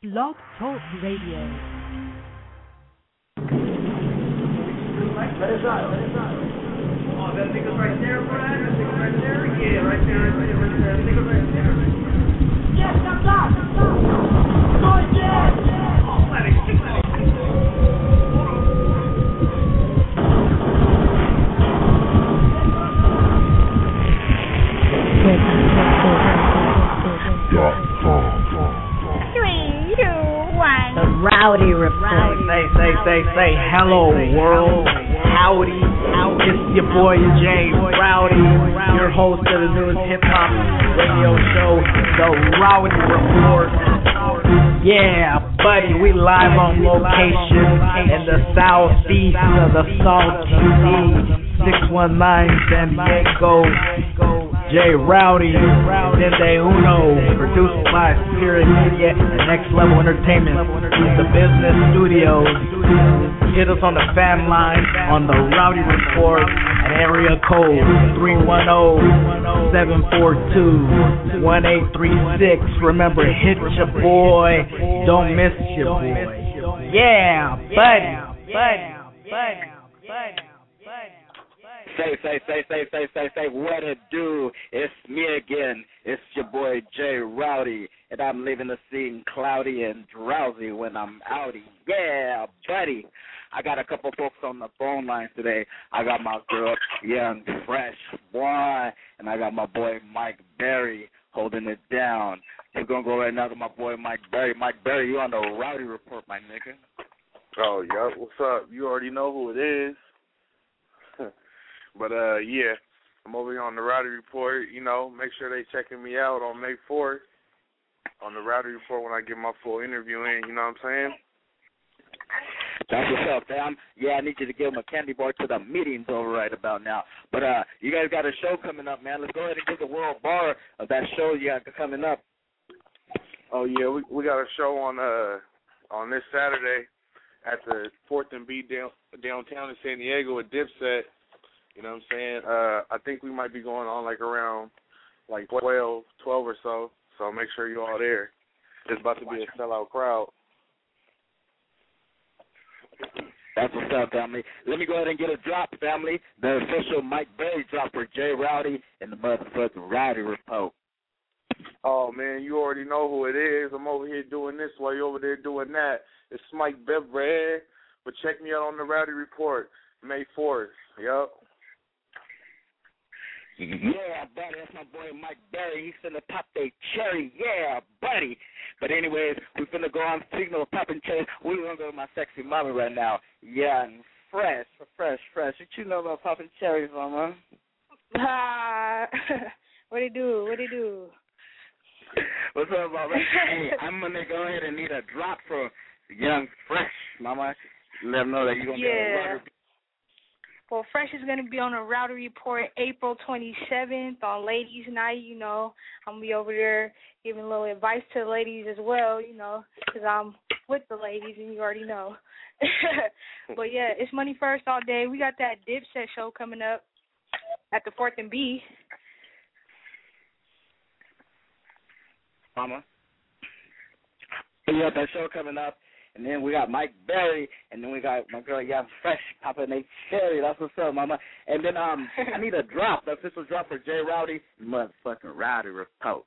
Blog Talk Radio. Let us out. Let us out. Oh, that nigga right there, Brian. That nigga right there. Yeah, right there, right there, right there. Yes, I'm not. Go Say, say, hello world. Howdy. It's your boy Jay Rowdy, your host of the newest hip hop radio show, The Rowdy Report. Yeah, buddy, we live on location in the southeast of the Salty 619 San Diego. Jay Rowdy, Dende Uno, produced by Spirit Media and Next Level Entertainment. in the business studios. Hit us on the fan line on the Rowdy Report at area code 310-742-1836. Remember, hit your boy. Don't miss your boy. Yeah, buddy, buddy, buddy, buddy. Say, say, say, say, say, say, say, what it do? It's me again. It's your boy Jay Rowdy, and I'm leaving the scene cloudy and drowsy when I'm outy. Yeah, buddy. I got a couple folks on the phone lines today. I got my girl, Young Fresh Boy, and I got my boy Mike Berry holding it down. We're gonna go right now to my boy Mike Berry. Mike Berry, you on the Rowdy Report, my nigga. Oh, yeah. What's up? You already know who it is. But uh, yeah, I'm over here on the Rowdy Report. You know, make sure they checking me out on May 4th on the Rowdy Report when I get my full interview in. You know what I'm saying? That's what's up, fam. Yeah, I need you to give him a candy bar to the meetings over right about now. But uh, you guys got a show coming up, man. Let's go ahead and give the world bar of that show you got coming up. Oh yeah, we we got a show on uh on this Saturday at the Fourth and B down, downtown in San Diego with Dipset. You know what I'm saying? Uh I think we might be going on like around like twelve, twelve or so. So make sure you're all there. It's about to be a sellout crowd. That's what's up, family. Let me go ahead and get a drop, family. The official Mike Berry drop for Jay Rowdy and the motherfucking Rowdy Report. Oh man, you already know who it is. I'm over here doing this while you're over there doing that. It's Mike Beverly. But check me out on the Rowdy Report, May fourth. Yup. Yeah, buddy, that's my boy Mike Berry. He's finna pop that cherry. Yeah, buddy. But anyways, we finna go on signal of popping cherries. We gonna go to my sexy mama right now. Young, fresh, fresh, fresh. What you know about popping cherries, mama? Ah, what do you do? What do you do? What's up, mama? hey, I'm gonna go ahead and need a drop for Young Fresh, mama. Let them know that you're gonna Yeah. be on Well, Fresh is going to be on a Rowdy Report April 27th on Ladies Night. You know, I'm going to be over there giving a little advice to the ladies as well, you know, because I'm with the ladies and you already know. but yeah, it's Money First all day. We got that Dipset show coming up at the 4th and B. Mama. We got that show coming up, and then we got Mike Berry, and then we got my girl Young Fresh popping a cherry. That's what's up, Mama. And then um, I need a drop, the official drop for Jay Rowdy, motherfucking Rowdy Report.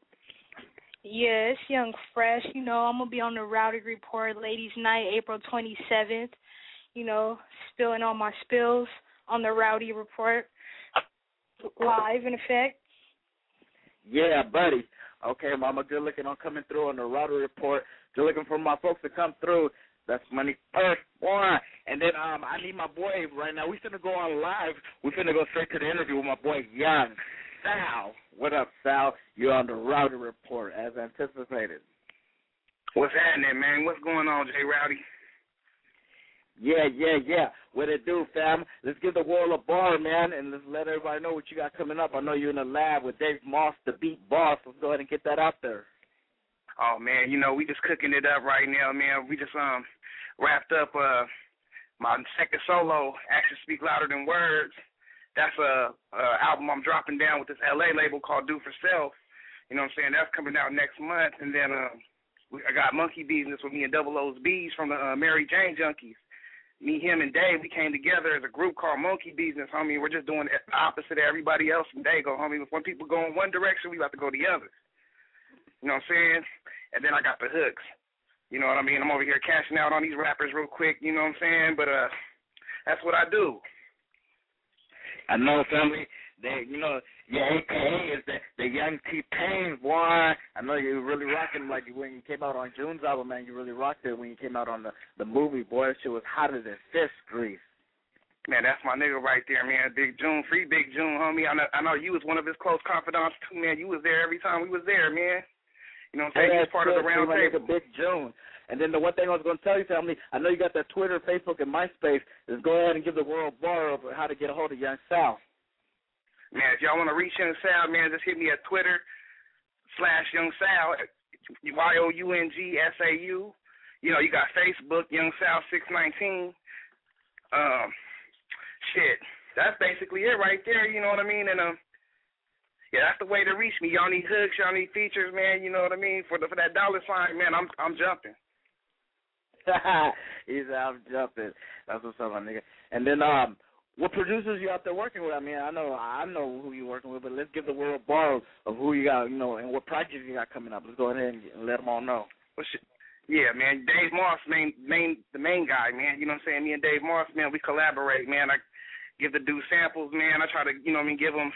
Yeah, it's Young Fresh. You know, I'm gonna be on the Rowdy Report Ladies Night, April 27th. You know, spilling all my spills on the Rowdy Report live in effect. Yeah, buddy. Okay, Mama. Good looking on coming through on the Rowdy Report. Good looking for my folks to come through. That's money first one. And then um, I need my boy right now. We finna go on live. We finna go straight to the interview with my boy Young Sal. What up, Sal? You're on the Rowdy Report as anticipated. What's happening, man? What's going on, Jay Rowdy? Yeah, yeah, yeah. What it do, fam? Let's give the world a bar, man, and let's let everybody know what you got coming up. I know you're in the lab with Dave Moss, the beat boss. Let's go ahead and get that out there. Oh man, you know we just cooking it up right now, man. We just um wrapped up uh my second solo, Actions Speak Louder Than Words. That's a, a album I'm dropping down with this LA label called Do for Self. You know what I'm saying? That's coming out next month, and then um I got Monkey Business with me and Double O's Bees from the uh, Mary Jane Junkies. Me, him, and Dave, we came together as a group called Monkey Business, homie. We're just doing the opposite of everybody else from Dago, homie. One people go in one direction, we about to go the other. You know what I'm saying? And then I got the hooks. You know what I mean? I'm over here cashing out on these rappers real quick. You know what I'm saying? But uh, that's what I do. I know, family. They, you know, your AKA is the the young T Pain boy. I know you really rocking like when you came out on June's album, man. You really rocked it when you came out on the the movie, boy. That shit was hotter than fist grease. Man, that's my nigga right there, man. Big June, free Big June, homie. I know, I know you was one of his close confidants too, man. You was there every time we was there, man. You know what I'm saying? Was part of the round table. Big June. And then the one thing I was going to tell you, family, I know you got that Twitter, Facebook, and MySpace. Is go ahead and give the world bar of how to get a hold of Young Sal. Man, if y'all want to reach Young Sal, man, just hit me at Twitter slash Young Sal, Y O U N G S A U. You know, you got Facebook, Young Sal six nineteen. Um, shit, that's basically it right there. You know what I mean? And um, yeah, that's the way to reach me. Y'all need hooks, y'all need features, man. You know what I mean? For the for that dollar sign, man, I'm I'm jumping. He's out jumping. That's what's up, my nigga. And then um, what producers you out there working with? I mean, I know I know who you're working with, but let's give the world a bar of who you got, you know, and what projects you got coming up. Let's go ahead and let them all know. Well, shit. Yeah, man. Dave Moss, main, main, the main guy, man. You know what I'm saying? Me and Dave Moss, man, we collaborate, man. I give the dude samples, man. I try to, you know what I mean, give him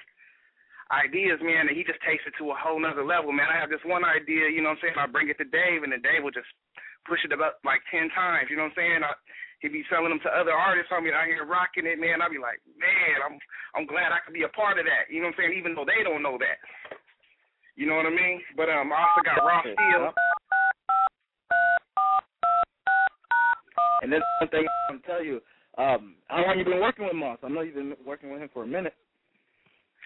ideas, man, and he just takes it to a whole nother level, man. I have this one idea, you know what I'm saying? I bring it to Dave, and then Dave will just push it about like ten times. You know what I'm saying? I, he'd be selling them to other artists. I mean, out here rocking it, man. I'd be like, man, I'm I'm glad I could be a part of that. You know what I'm saying? Even though they don't know that. You know what I mean? But um, I also got Raw Steel. And then one thing I to tell you, um, how long you been working with Moss? I know you've been working with him for a minute.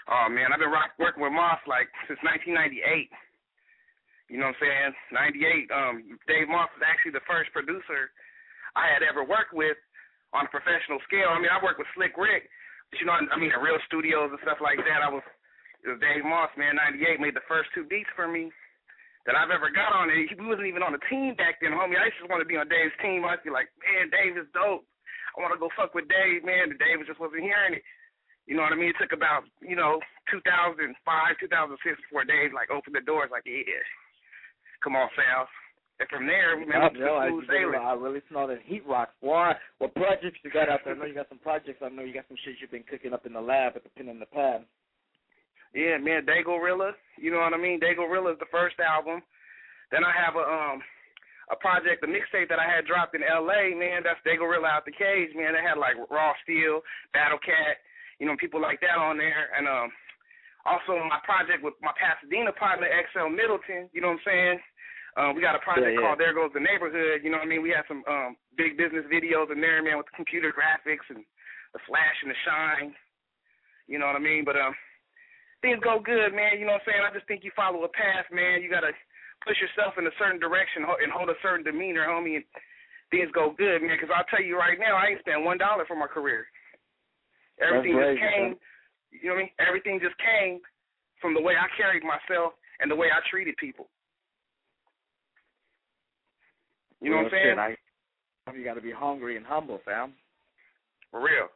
Oh man, I've been rock, working with Moss like since 1998. You know what I'm saying? 98. Um, Dave Moss was actually the first producer I had ever worked with on a professional scale. I mean, I worked with Slick Rick, but you know, I mean, in real studios and stuff like that. I was, it was Dave Moss, man. 98 made the first two beats for me that I've ever got on. And we wasn't even on the team back then, homie. I just want to be on Dave's team. I'd be like, man, Dave is dope. I want to go fuck with Dave, man. And Dave just wasn't hearing it. You know what I mean? It took about, you know, 2005, 2006 before Dave like opened the doors. Like, yeah, come on, Sal. And from there, we went to I, smooth sailing. I really smell that heat rock. Boy, what projects you got out there? I know you got some projects. I know you got some shit you've been cooking up in the lab at the pen and the pad. Yeah, man, Day Gorilla. You know what I mean? Day Gorilla is the first album. Then I have a um a project, a mixtape that I had dropped in L.A. Man, that's Day Gorilla out the cage. Man, they had like Raw Steel, Battle Cat, you know, people like that on there. And um also my project with my Pasadena partner XL Middleton. You know what I'm saying? Um, we got a project Yeah, yeah. called There Goes the Neighborhood. You know what I mean? We had some um big business videos in there, man, with the computer graphics and the flash and the shine. You know what I mean? But um things go good, man. You know what I'm saying? I just think you follow a path, man. You gotta push yourself in a certain direction and hold a certain demeanor, homie, and things go good, man. Because I'll tell you right now, I ain't spent one dollar for my career. Everything That's just great, came. You know what I mean? Everything just came from the way I carried myself and the way I treated people. You know what I'm saying? I, you got to be hungry and humble, fam. For real.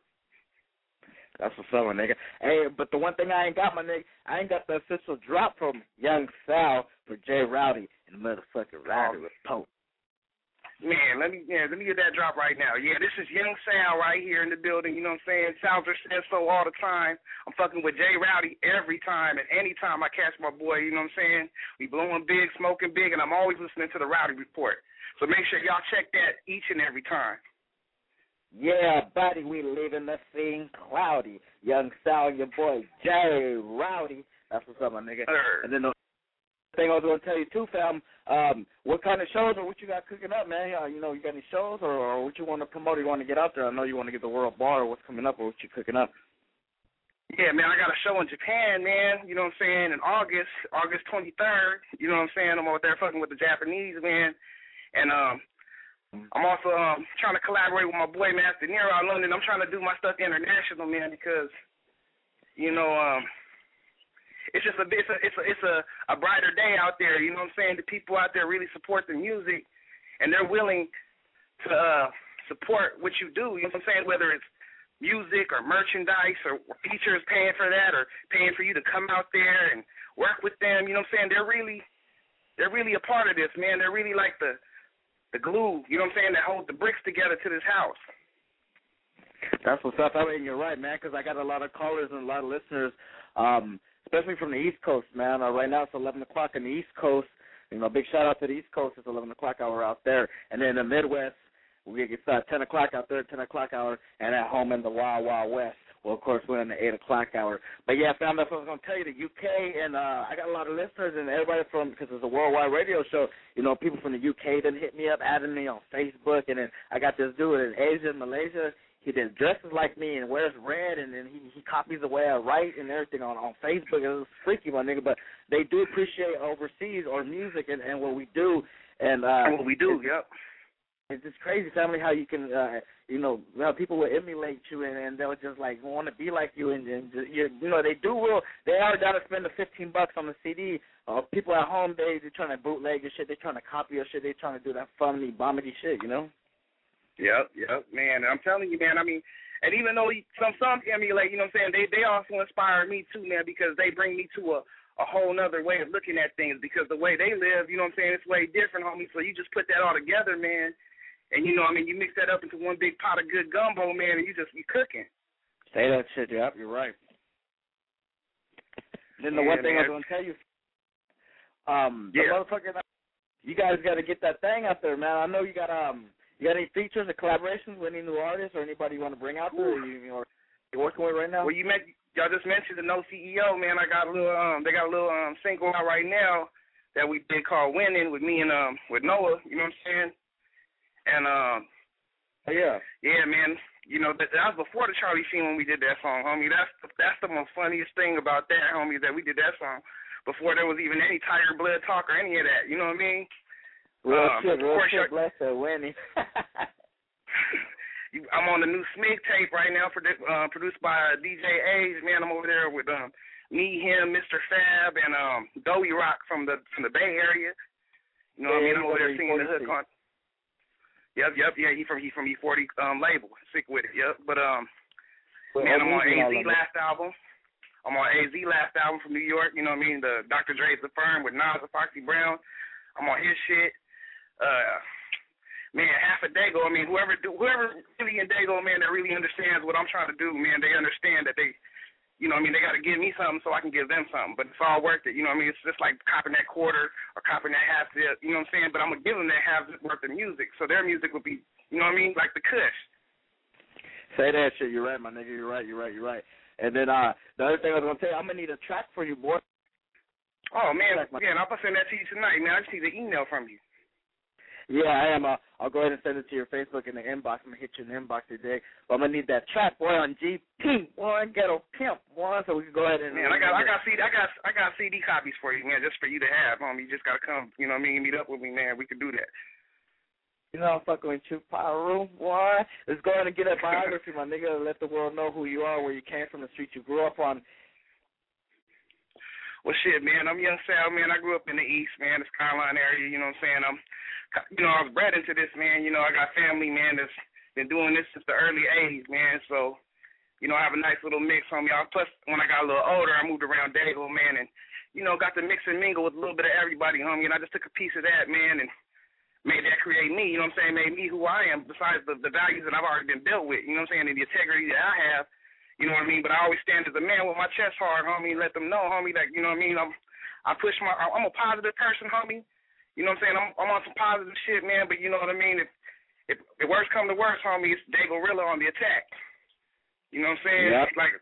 That's what's up, my nigga. Hey, but the one thing I ain't got, my nigga, I ain't got the official drop from Young Sal for Jay Rowdy and motherfucking oh. Rowdy with Pope. Man, let me yeah, let me get that drop right now. Yeah, this is Young Sal right here in the building. You know what I'm saying? Salzer says so all the time. I'm fucking with Jay Rowdy every time and any time I catch my boy. You know what I'm saying? We blowing big, smoking big, and I'm always listening to the Rowdy Report. So make sure y'all check that each and every time. Yeah, buddy, we leaving the scene cloudy. Young Sal your boy Jay Rowdy. That's what's up, my nigga. Sir. And then the thing I was going to tell you too, fam. Um, what kind of shows or what you got cooking up, man? Uh, you know, you got any shows or, or what you want to promote? Or you want to get out there? I know you want to get the world bar. Or what's coming up or what you cooking up? Yeah, man, I got a show in Japan, man. You know what I'm saying? In August, August 23rd. You know what I'm saying? I'm over there fucking with the Japanese, man. And um, I'm also um trying to collaborate with my boy Master Nero out London. I'm trying to do my stuff international, man, because you know um it's just a it's a it's a it's a, a brighter day out there. You know what I'm saying? The people out there really support the music, and they're willing to uh, support what you do. You know what I'm saying? Whether it's music or merchandise or features paying for that or paying for you to come out there and work with them. You know what I'm saying? They're really they're really a part of this, man. They're really like the the glue, you know what I'm saying, that holds the bricks together to this house. That's what's up. I mean, you're right, man, because I got a lot of callers and a lot of listeners, um, especially from the East Coast, man. Uh, right now it's 11 o'clock in the East Coast. You know, big shout out to the East Coast. It's 11 o'clock hour out there. And then the Midwest, we get uh, 10 o'clock out there, 10 o'clock hour, and at home in the Wild Wild West. Well, of course, we're in the 8 o'clock hour. But yeah, fam, that's what I was going to tell you. The UK, and uh, I got a lot of listeners, and everybody from, because it's a worldwide radio show, you know, people from the UK then hit me up, added me on Facebook, and then I got this dude in Asia, Malaysia. He then dresses like me and wears red, and then he he copies the way I write and everything on on Facebook. It was freaky, my nigga. But they do appreciate overseas our music and and what we do, and uh, and what we do. Yep. It's just crazy, family, how you can, uh, you know, how people will emulate you and, and they'll just like want to be like you and, and just, you, you know, they do will. They are down to spend the fifteen bucks on the CD. Uh, people at home, they they're trying to bootleg your shit. They're trying to copy your shit. They're trying to do that funny, bombity shit, you know. Yep, yep, man. I'm telling you, man. I mean, and even though some some emulate, you know what I'm saying, they they also inspire me too, man, because they bring me to a a whole nother way of looking at things. Because the way they live, you know what I'm saying, it's way different, homie. So you just put that all together, man. And you know, I mean, you mix that up into one big pot of good gumbo, man, and you just you cooking. Say that shit, yep, you're right. Then the Yeah, one thing I was gonna tell you, um, the Yeah. motherfucker, you guys got to get that thing out there, man. I know you got um, you got any features or collaborations with any new artists or anybody you want to bring out there? Or you, know, you working with right now? Well, you met y'all just mentioned the No CEO, man. I got a little um, they got a little um single out right now that we did called Winning with me and um with Noah. You know what I'm saying? And Oh, yeah. Yeah, man. You know that, that was before the Charlie Sheen when we did that song, homie. That's the, that's the most funniest thing about that, homie, that we did that song before there was even any Tiger Blood talk or any of that. You know what I mean? Real Um, shit, of real course, shit. Bless her, Winnie. You- I'm on the new Smig tape right now, produ- uh, produced by DJ Age. Man, I'm over there with um me, him, Mr. Fab, and um Doey Rock from the from the Bay Area. You know what I mean? I'm over there singing the E40. hook on. Yep, yep, yeah. He from he from E40 um label. Sick with it. Yep, but um. With Man, I'm on Obi and all AZ last album. I'm on AZ last album from New York. You know what I mean? The Dr. Dre's the firm with Nas and Foxy Brown. I'm on his shit. Uh, man, half a Dago. I mean, whoever do, whoever really in Dago, man, that really understands what I'm trying to do, man, they understand that they, you know, what I mean, they got to give me something so I can give them something. But it's all worth it. You know what I mean? It's just like copping that quarter or copping that half zip. You know what I'm saying? But I'm gonna give them that half zip worth of music, so their music will be, you know what I mean, like the Kush. Say that shit. You're right, my nigga. You're right. You're right. You're right. And then uh, the other thing I was gonna tell you, I'm gonna need a track for you, boy. Oh man, yeah, and I'm gonna send that to you tonight, man. I just need an email from you. Yeah, I am. Uh, I'll go ahead and send it to your Facebook in the inbox. I'm gonna hit you in the inbox today. But I'm gonna need that track, boy, on GP one ghetto pimp one, so we can go ahead and. Man, I got I got CD I got I got CD copies for you, man, just for you to have, homie. You just gotta come, you know what I mean, meet up with me, man. We can do that. You know, I'm fucking with you, Pyro. Boy, let's go ahead and get a biography, my nigga. Let the world know who you are, where you came from, the street you grew up on. Well, shit, man. I'm young Sal, man. I grew up in the East, man, the Skyline area. You know what I'm saying? I'm, you know, I was bred into this, man. You know, I got family, man, that's been doing this since the early '80s, man. So, you know, I have a nice little mix, homie. I- Plus, when I got a little older, I moved around Dago, man, and you know, got to mix and mingle with a little bit of everybody, homie. And I just took a piece of that, man, and made that create me. You know what I'm saying? Made me who I am. Besides the the values that I've already been built with. You know what I'm saying? And the integrity that I have. You know what I mean? But I always stand as a man with my chest hard, homie. Let them know, homie, that you know what I mean. I'm I push my. I'm a positive person, homie. You know what I'm saying? I'm I'm on some positive shit, man. But you know what I mean? If if, if worst come to worst, homie, it's Day Gorilla on the attack. You know what I'm saying? Yep. Like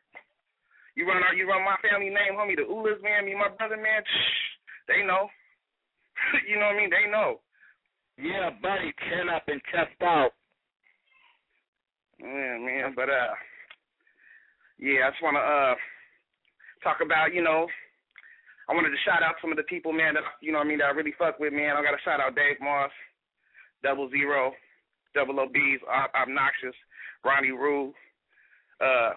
you run out, you run my family name, homie. The Ulas, man. Me, my brother, man. They know. you know what I mean? They know. Yeah, buddy, chin up and chest out. Yeah, man. But uh, yeah, I just wanna uh talk about, you know, I wanted to shout out some of the people, man, that you know what I mean, that I really fuck with, man. I gotta shout out Dave Moss, Double Zero, Double OBs, Ob- Obnoxious, Ronnie Rue. Uh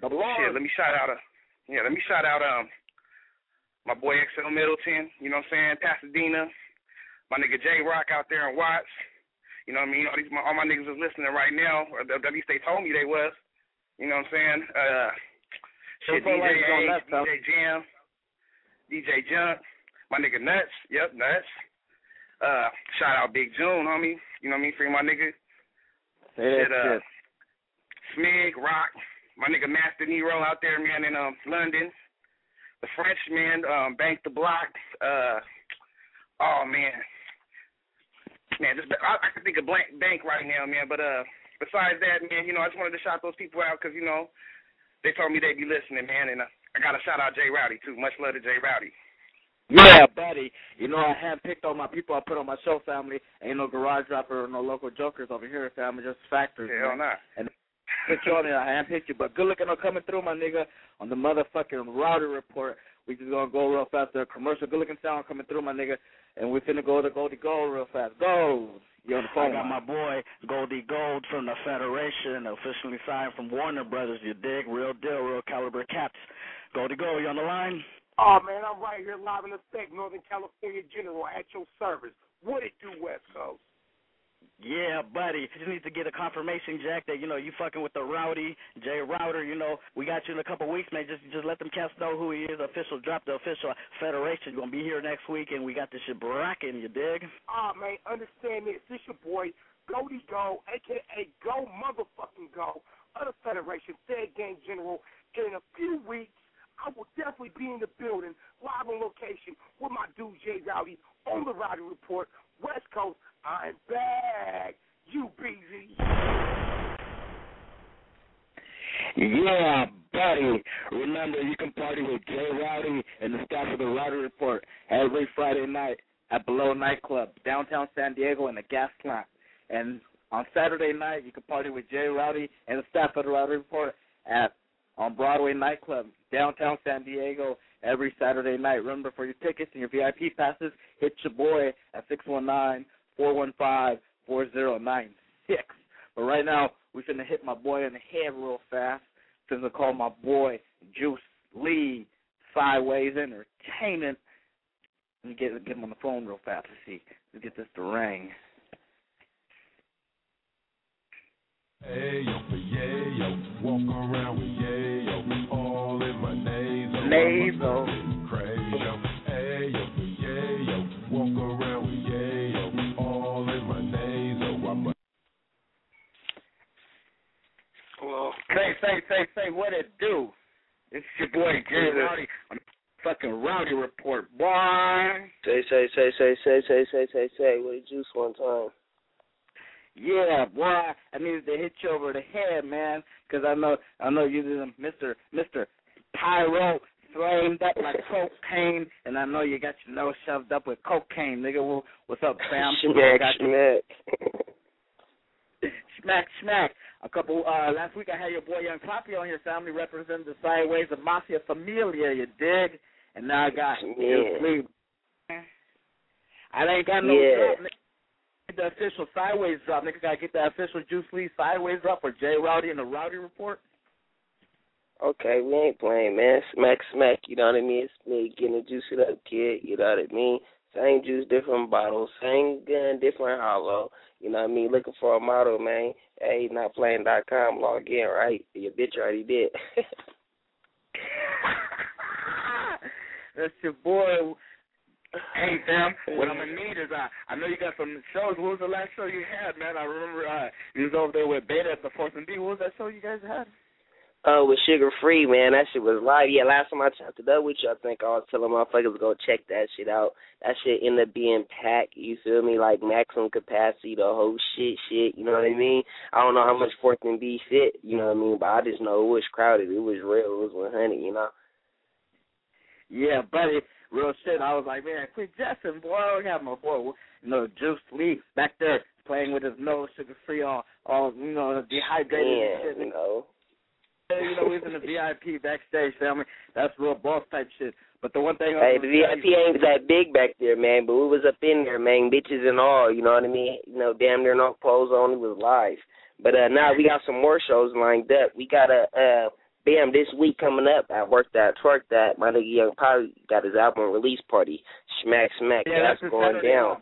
Double shit, let me shout out a yeah, let me shout out um my boy XL Middleton, you know what I'm saying, Pasadena, my nigga J Rock out there in Watts. You know what I mean? All these my, all my niggas is listening right now, or at least they told me they was. You know what I'm saying? Uh shit, DJ A, DJ Jam, DJ Junk, my nigga Nuts, yep, Nuts. Uh shout out Big June, homie. You know what I mean? Free my nigga. That Shit, uh, shit. Smig, Rock, my nigga Master Nero out there, man, in um London. The Frenchman, um, Bank the Block. Uh, oh man, man, just I, I can think of blank bank right now, man. But uh, besides that, man, you know, I just wanted to shout those people out because you know they told me they'd be listening, man, and uh, I got to shout out Jay Rowdy too. Much love to Jay Rowdy. Yeah, buddy. You know, I have picked all my people I put on my show, family. Ain't no garage rapper or no local jokers over here, family. Just factors. Hell man. nah. Put you on there. I handpicked you. But good looking on coming through, my nigga, on the motherfucking router report. We just gonna go real fast. The commercial good looking sound coming through, my nigga. And we finna go to Goldie Gold real fast. Gold. You on the phone? I got my boy Goldie Gold from the Federation, officially signed from Warner Brothers. You dig? Real deal, real caliber caps. Goldie go. you on the line? Oh man, I'm right here live in effect, Northern California General, at your service. What it do, West Coast? Yeah, buddy. Just need to get a confirmation, Jack, that you know you fucking with the Rowdy Jay Router. You know we got you in a couple weeks, man. Just just let them cats know who he is. Official drop the official federation. Gonna be here next week, and we got this shit bracking. You dig? Ah man, understand this. This your boy, Goldie Go, aka Go Motherfucking Go, other Federation, Fed Game General. In a few weeks, I will definitely be in the building, live on location, with my dude Jay Rowdy on the Rowdy Report, West Coast. I'm back. You busy. Yeah, buddy. Remember, you can party with Jay Rowdy and the staff of the Rowdy Report every Friday night at Below Nightclub, downtown San Diego, in the gas plant. And on Saturday night, you can party with Jay Rowdy and the staff of the Rowdy Report at on Broadway Nightclub, downtown San Diego, every Saturday night. Remember, for your tickets and your VIP passes, hit your boy at six one nine four one five four zero nine six. But right now, we're going to hit my boy in the head real fast. Finna call my boy Juice Lee Sideways Entertainment. Let me get get him on the phone real fast. Let's see. Let's get this to ring. Ayo for yayo, walk around with yayo, all in my nasal. Nasal. Crazy. Ayo for yayo, walk around with yayo, all in my nasal. I'm a Well, Say, say, say, say, what it do? It's your boy Jay Rowdy on the fucking Rowdy Report, boy. Say, say, say, say, say, say, say, say, say. What did juice one time? Yeah, boy, I needed to hit you over the head, man, 'cause I know, I know you did Mister Mister Pyro flamed up like cocaine, and I know you got your nose shoved up with cocaine, nigga. Well, what's up, fam? Schmack, schmack. Smack, smack. A couple uh last week I had your boy Young Poppy on here, family representing the sideways of Mafia Familia, you dig? And now I got Yeah. I ain't got no Yeah. nigga. Get The official sideways drop, nigga. Gotta get the official Juice Lee sideways drop for Jay Rowdy and the Rowdy Report. Okay, we ain't playing, man. Smack, smack. You know what I mean? It's me getting the juice it up, kid. You know what I mean? Same juice, different bottles. Same gun, different hollow. You know what I mean? Looking for a model, man. Hey, notplaying.com. Log in, right? Your bitch already did. That's your boy. Hey fam, what I'm gonna need is I I know you got some shows. What was the last show you had, man? I remember uh, you was over there with Beta at the Fourth and B. What was that show you guys had? Oh, with Suga Free, man, that shit was live. Yeah, last time I chopped it up with you, I think I was telling motherfuckers to go check that shit out. That shit ended up being packed, you feel me? Like maximum capacity, the whole shit, shit, you know what I mean? I don't know how much Fourth and B fit, you know what I mean? But I just know it was crowded. It was real. It was 100, you know? Yeah, buddy, real shit. I was like, man, quit jesting, boy. I don't have my boy, you know, Juice Lee back there playing with his nose sugar free, all, all you know, dehydrated Yeah, and shit. you know. you know, he's in the VIP backstage, family. That's real boss type shit. But the one thing, Hey, the VIP ain't that big back there, man, but we was up in there, man, bitches and all, you know what I mean? You know, damn near no clothes on, it was live. But uh now we got some more shows lined up. We got a uh bam, this week coming up, I worked that, twerked that. My nigga Young Poppy got his album release party. Smack, smack. Yeah, that's that's going Saturday, down.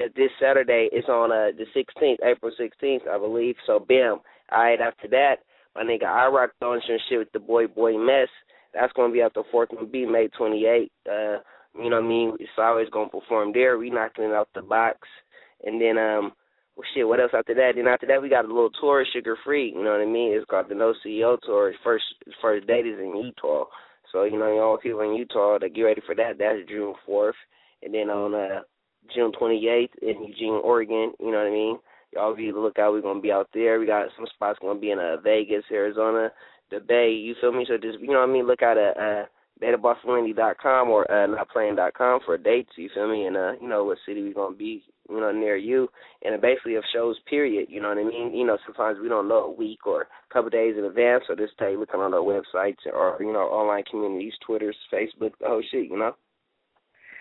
Uh, This Saturday, it's on uh the 16th, April 16th, I believe. So, bam. All right, after that, my nigga I Rock throwing some shit with the boy Boy Mess. That's gonna be at the Fourth and B, May 28th. Uh, you know what I mean? It's always gonna perform there. We knocking it out the box, and then um, well, shit. What else after that? Then after that, we got a little tour, Suga Free. You know what I mean? It's called the No CEO Tour. First first date is in Utah. So you know, y'all people in Utah, to get ready for that. That's June 4th, and then on uh June 28th in Eugene, Oregon. You know what I mean? Y'all be look out. We're gonna be out there. We got some spots gonna be in uh, Vegas, Arizona, the Bay. You feel me? So just you know what I mean. Look out at uh, betabossalindy.com or uh, notplaying.com for dates. You feel me? And uh, you know what city we're gonna be. You know near you, and basically of shows. Period. You know what I mean? You know sometimes we don't know a week or a couple days in advance. So just you looking on our websites or you know online communities, Twitters, Facebook, the whole shit. You know.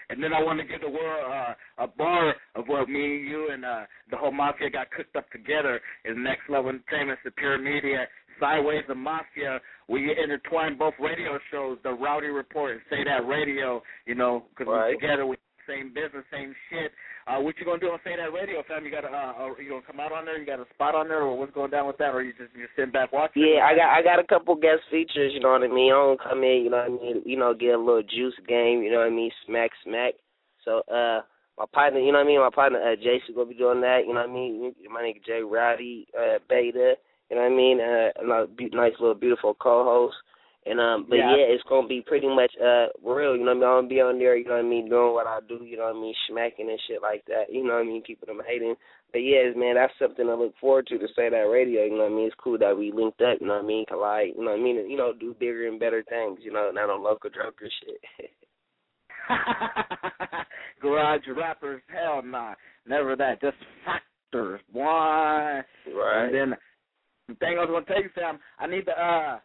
And then I want to give the world uh, a bar of what me and you and uh, the whole mafia got cooked up together is Next Level Entertainment, Superior Media, Sideways the Mafia. We intertwine both radio shows, The Rowdy Report and Say That Radio, you know, because Right. we're together, we same business, same shit. Uh, what you gonna do on Say That Radio, fam? You got to, uh, uh, you gonna come out on there? You got a spot on there, or what's going down with that? Or you just you sitting back watching? Yeah, I got I got a couple guest features, you know what I mean. I don't come in, you know what I mean, you know, get a little juice game, you know what I mean, smack smack. So uh my partner, you know what I mean, my partner uh Jason gonna be doing that, you know what I mean? My nigga Jay Rowdy, uh Beta, you know what I mean? Uh a nice, nice little beautiful co host. And um but Yeah. yeah. it's gonna be pretty much uh real, you know what I mean? I'm gonna be on there, you know what I mean, doing what I do, you know what I mean, smacking and shit like that, you know what I mean, keeping them hating. But yeah, man, that's something I look forward to to say that radio. You know what I mean? It's cool that we linked up. You know what I mean? Collide. You know what I mean? You know, do bigger and better things. You know, not on local drunkard shit. Garage rappers, hell nah, never that. Just factors, boy. Right. And then thing I was gonna tell you, Sam, I need the uh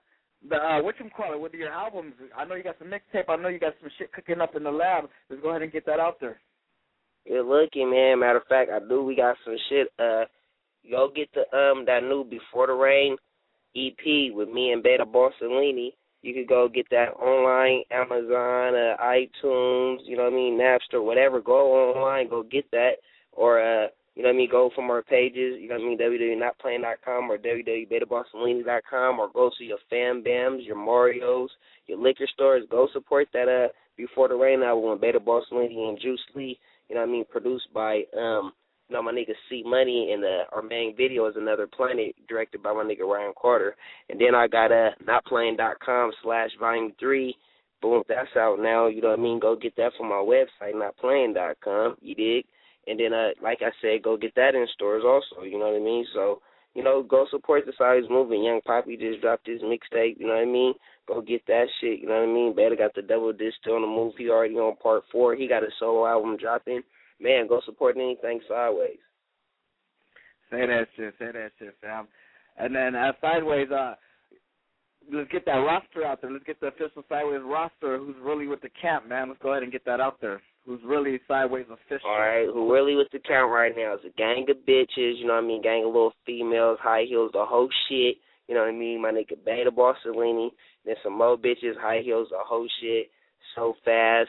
the uh what you call it with your albums. I know you got some mixtape. I know you got some shit cooking up in the lab. Let's go ahead and get that out there. Looking, man. Matter of fact, I do. We got some shit. Uh, go get the um that new Before the Rain EP with me and Beta Borsellini. You could go get that online, Amazon, uh, iTunes. You know what I mean, Napster, whatever. Go online, go get that, or uh, you know what I mean. Go from our pages. You know what I mean, www.notplaying.com or www.betabossellini.com, or go to your Fam Bams, your Mario's, your liquor stores. Go support that uh Before the Rain album with Beta Bossellini and Juice Lee you know what I mean, produced by um you know my nigga C Money and uh, our main video is Another Planet, directed by my nigga Ryan Carter. And then I got uh notplaying.com slash volume three. Boom, that's out now, you know what I mean? Go get that from my website, notplaying.com, you dig? And then uh like I said, go get that in stores also, you know what I mean? So, you know, go support the size movement. Young Poppy just dropped his mixtape, you know what I mean? Go get that shit, you know what I mean? Better got the double disc still on the move. He already on part four. He got a solo album dropping. Man, go support anything sideways. Say that shit, say that shit, fam. And then uh, sideways, uh, let's get that roster out there. Let's get the official sideways roster. Who's really with the camp, man? Let's go ahead and get that out there. Who's really sideways official? All right, who really with the count right now is a gang of bitches, you know what I mean? Gang of little females, high heels, the whole shit. You know what I mean? My nigga Beta Borsellini, then some more bitches, high heels, the whole shit, so fast.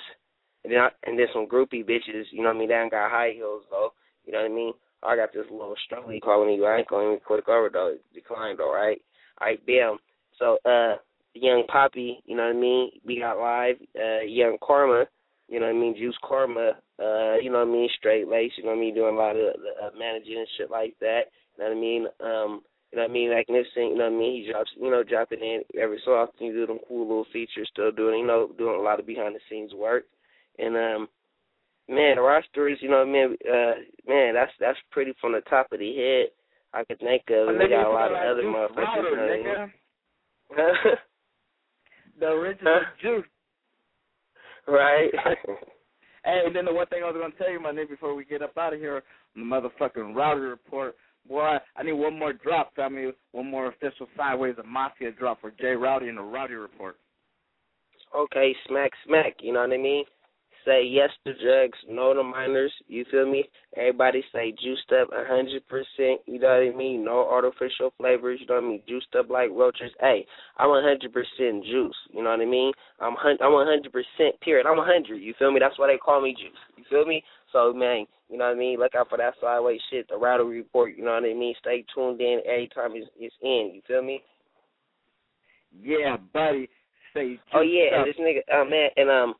And then I, and then some groupie bitches, you know what I mean? They ain't got high heels though. You know what I mean? I got this little struggle calling me. I ain't calling me quick over though. Declined though, right? All right, bam. So uh young Poppy, you know what I mean? We got live, uh young Karma, you know what I mean, Juice Karma, uh, you know what I mean, straight lace, you know what I mean, doing a lot of uh, managing and shit like that. You know what I mean? Um you know what I mean, magnificent, you know what I mean? He drops you know, dropping in every so often you do them cool little features, still doing you know, doing a lot of behind the scenes work. And um man, the roster is, you know what I mean, uh man, that's that's pretty from the top of the head. I could think of we got a lot of other motherfuckers. Wilder, you know what I mean? nigga. The original Juice. Right? Hey, and then the one thing I was gonna tell you, my nigga, before we get up out of here, the motherfucking Rowdy report. Boy, I need one more drop, family. One more official sideways of mafia drop for Jay Rowdy and the Rowdy report. okay, smack smack, you know what I mean? Say yes to drugs, no to minors. You feel me? Everybody say juiced up a hundred percent. You know what I mean? No artificial flavors. You know what I mean? Juiced up like roaches. Hey, I'm a hundred percent juice. You know what I mean? I'm hun- I'm a hundred percent. Period. I'm a hundred. You feel me? That's why they call me juice. You feel me? So man, you know what I mean? Look out for that sideways shit, the Rattle Report. You know what I mean? Stay tuned in every time it's, it's in. You feel me? Yeah, buddy. Say Oh yeah, up. and this nigga, uh, man, and um,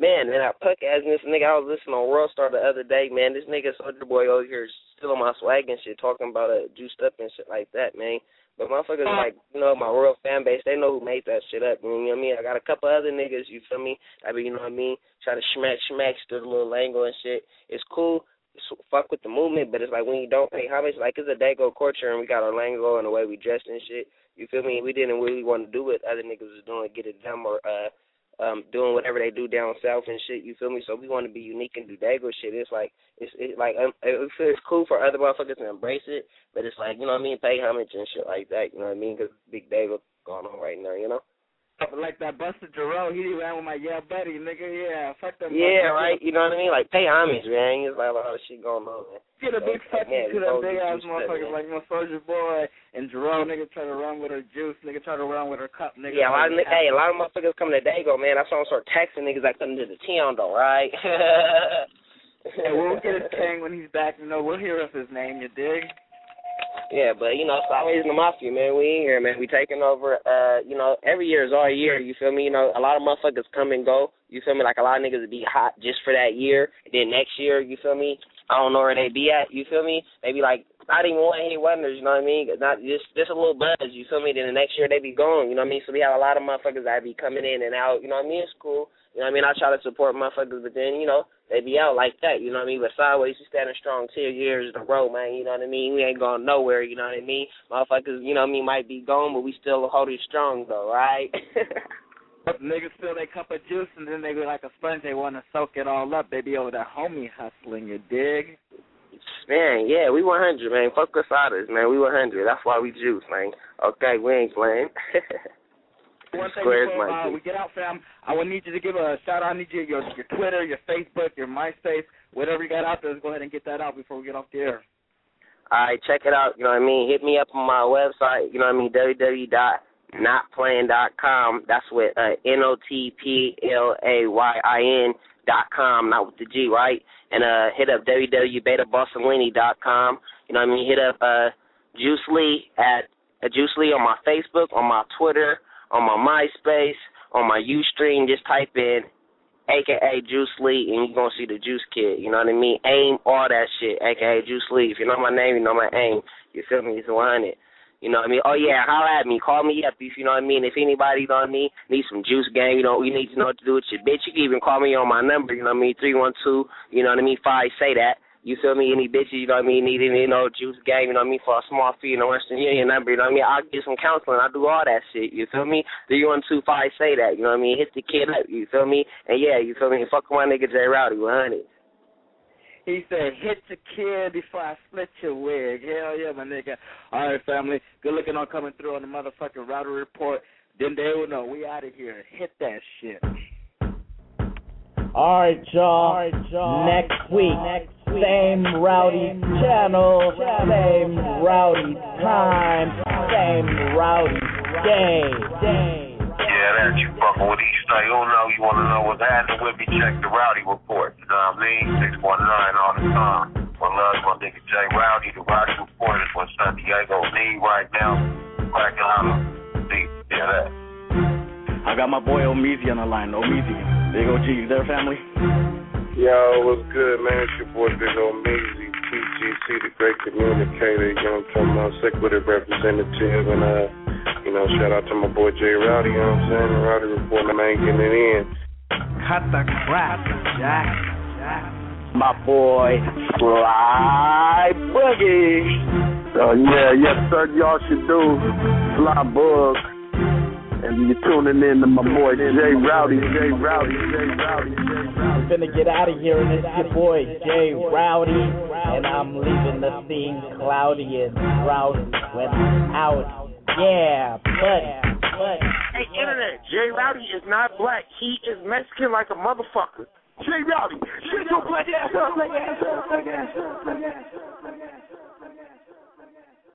man, and I puck as this nigga. I was listening on World Star the other day, man. This nigga Soulja Boy over here still on my swag and shit, talking about a uh, juiced up and shit like that, man. But motherfuckers like, you know, my real fan base, they know who made that shit up. You know what I mean? I got a couple other niggas, you feel me? I mean, you know what I mean? Try to smack smack to the little angle and shit. It's cool. It's fuck with the movement, but it's like when you don't pay homage, like it's a Dago culture and we got our lingo and the way we dressed and shit. You feel me? We didn't really want to do what other niggas was doing, get it done or uh um doing whatever they do down south and shit. You feel me? So we want to be unique and do Dago shit. It's like it's it's like um, it, it's cool for other motherfuckers to embrace it, but it's like you know what I mean, pay homage and shit like that. You know what I mean? Because big Dago going on right now. You know? Like that Buster Jerome, he ran with my yeah buddy, nigga. Yeah, fuck them. Yeah, right. You know what I mean? Like pay homage, man. It's like a lot of shit going on, man. Get a big fuck you to them big ass motherfuckers man. like my Soulja Boy and Jerome. Nigga try to run with her juice. Nigga try to run with her cup. Nigga. Yeah, a lot of hey, a lot of motherfuckers coming to Dago, man. I saw I'm start texting niggas that come to the town though, right? And we'll get his king when he's back. You know, we'll hear of his name. You dig? Yeah, but you know, it's always the mafia, man. We in here, man. We taking over. Uh, you know, every year is our year. You feel me? You know, a lot of motherfuckers come and go. You feel me? Like a lot of niggas would be hot just for that year. Then next year, you feel me? I don't know where they be at. You feel me? They be like not even one hit wonders. You know what I mean? Not just just a little buzz. You feel me? Then the next year they be gone. You know what I mean? So we have a lot of motherfuckers that be coming in and out. You know what I mean? It's cool. You know what I mean? I try to support motherfuckers, but then you know they be out like that. You know what I mean? But sideways, we standing strong two years in a row, man. You know what I mean? We ain't going nowhere. You know what I mean? Motherfuckers, you know what I mean, might be gone, but we still holding strong though, right? Niggas fill their cup of juice and then they be like a sponge. They want to soak it all up. They be over there homie hustling. You dig? Man, yeah, we 100, man. Fuck us others, man. We 100. That's why we juice, man. Okay, we ain't playing. One thing Squares, before uh, we get out, fam, I would need you to give a shout out. I need you your your Twitter, your Facebook, your MySpace, whatever you got out there. Let's go ahead and get that out before we get off the air. All right, check it out. You know what I mean? Hit me up on my website. You know what I mean? www.notplaying.com. That's with uh, N O T P L A Y I N dot com, not with the G, right? And uh, hit up www.betabossolini.com. You know what I mean? Hit up uh, Juice Lee at uh, Juice Lee on my Facebook, on my Twitter, on my MySpace, on my UStream. Just type in aka Juice Lee, and you're gonna see the Juice Kid. You know what I mean? Aim all that shit, aka Juice Lee. If you know my name, you know my aim. You feel me? It's 100. You know what I mean? Oh yeah, holla at me, call me up if you know what I mean. If anybody, you know what I mean, need some juice game, you know, you need to know what to do with your bitch. You can even call me on my number, you know what I mean, three one two, you know what I mean, five say that. You feel me? Any bitches, you know what I mean, need any, you know, juice game, you know what I mean, for a small fee, you know, Western Union number, you know what I mean? I'll get some counseling, I'll do all that shit, you feel me? Three one two five say that, you know what I mean? Hit the kid up, you feel me? And yeah, you feel me? Fuck my nigga J Rowdy, one hundred. He said, hit the kid before I split your wig. Hell yeah, my nigga. All right, family. Good looking on coming through on the motherfucking router report. Then they will know. We out of here. Hit that shit. All right, y'all. All right, y'all. Next Next week, Next week. same rowdy channel, same rowdy time, same rowdy day. Yeah, that you fucking with East Side. You don't know, you want to know what's happening with me, check the Rowdy Report. You know what I mean? 619 all the time. One love to my nigga Jay Rowdy. The Rowdy Report is what San Diego need right now. Cracking holler. See, yeah, that. I got my boy Omeezy on the line. Omeezy. Big OG, you there, family? Yo, what's good, man? It's your boy Big Ol' Measy, PGC, the great communicator, you know what I'm talking about, sick with it representative, and, uh, you know, shout out to my boy Jay Rowdy, you know what I'm saying? The Rowdy Report, the man getting it in. Cut the crap, Jack. My boy Fly Boogie. Uh, yeah, yes, sir. Y'all should do Fly Bug. And you're tuning in to my boy Jay Rowdy, Jay Rowdy, Jay Rowdy, Jay Rowdy. Finna get out of here, and it's your boy Jay Rowdy, and I'm leaving the scene cloudy and rowdy when I'm out. Yeah, buddy, buddy. Hey, internet, Jay Rowdy is not black. He is Mexican like a motherfucker. Jay Rowdy. Shut your black ass up, black ass up, black ass up, black ass up, black ass up.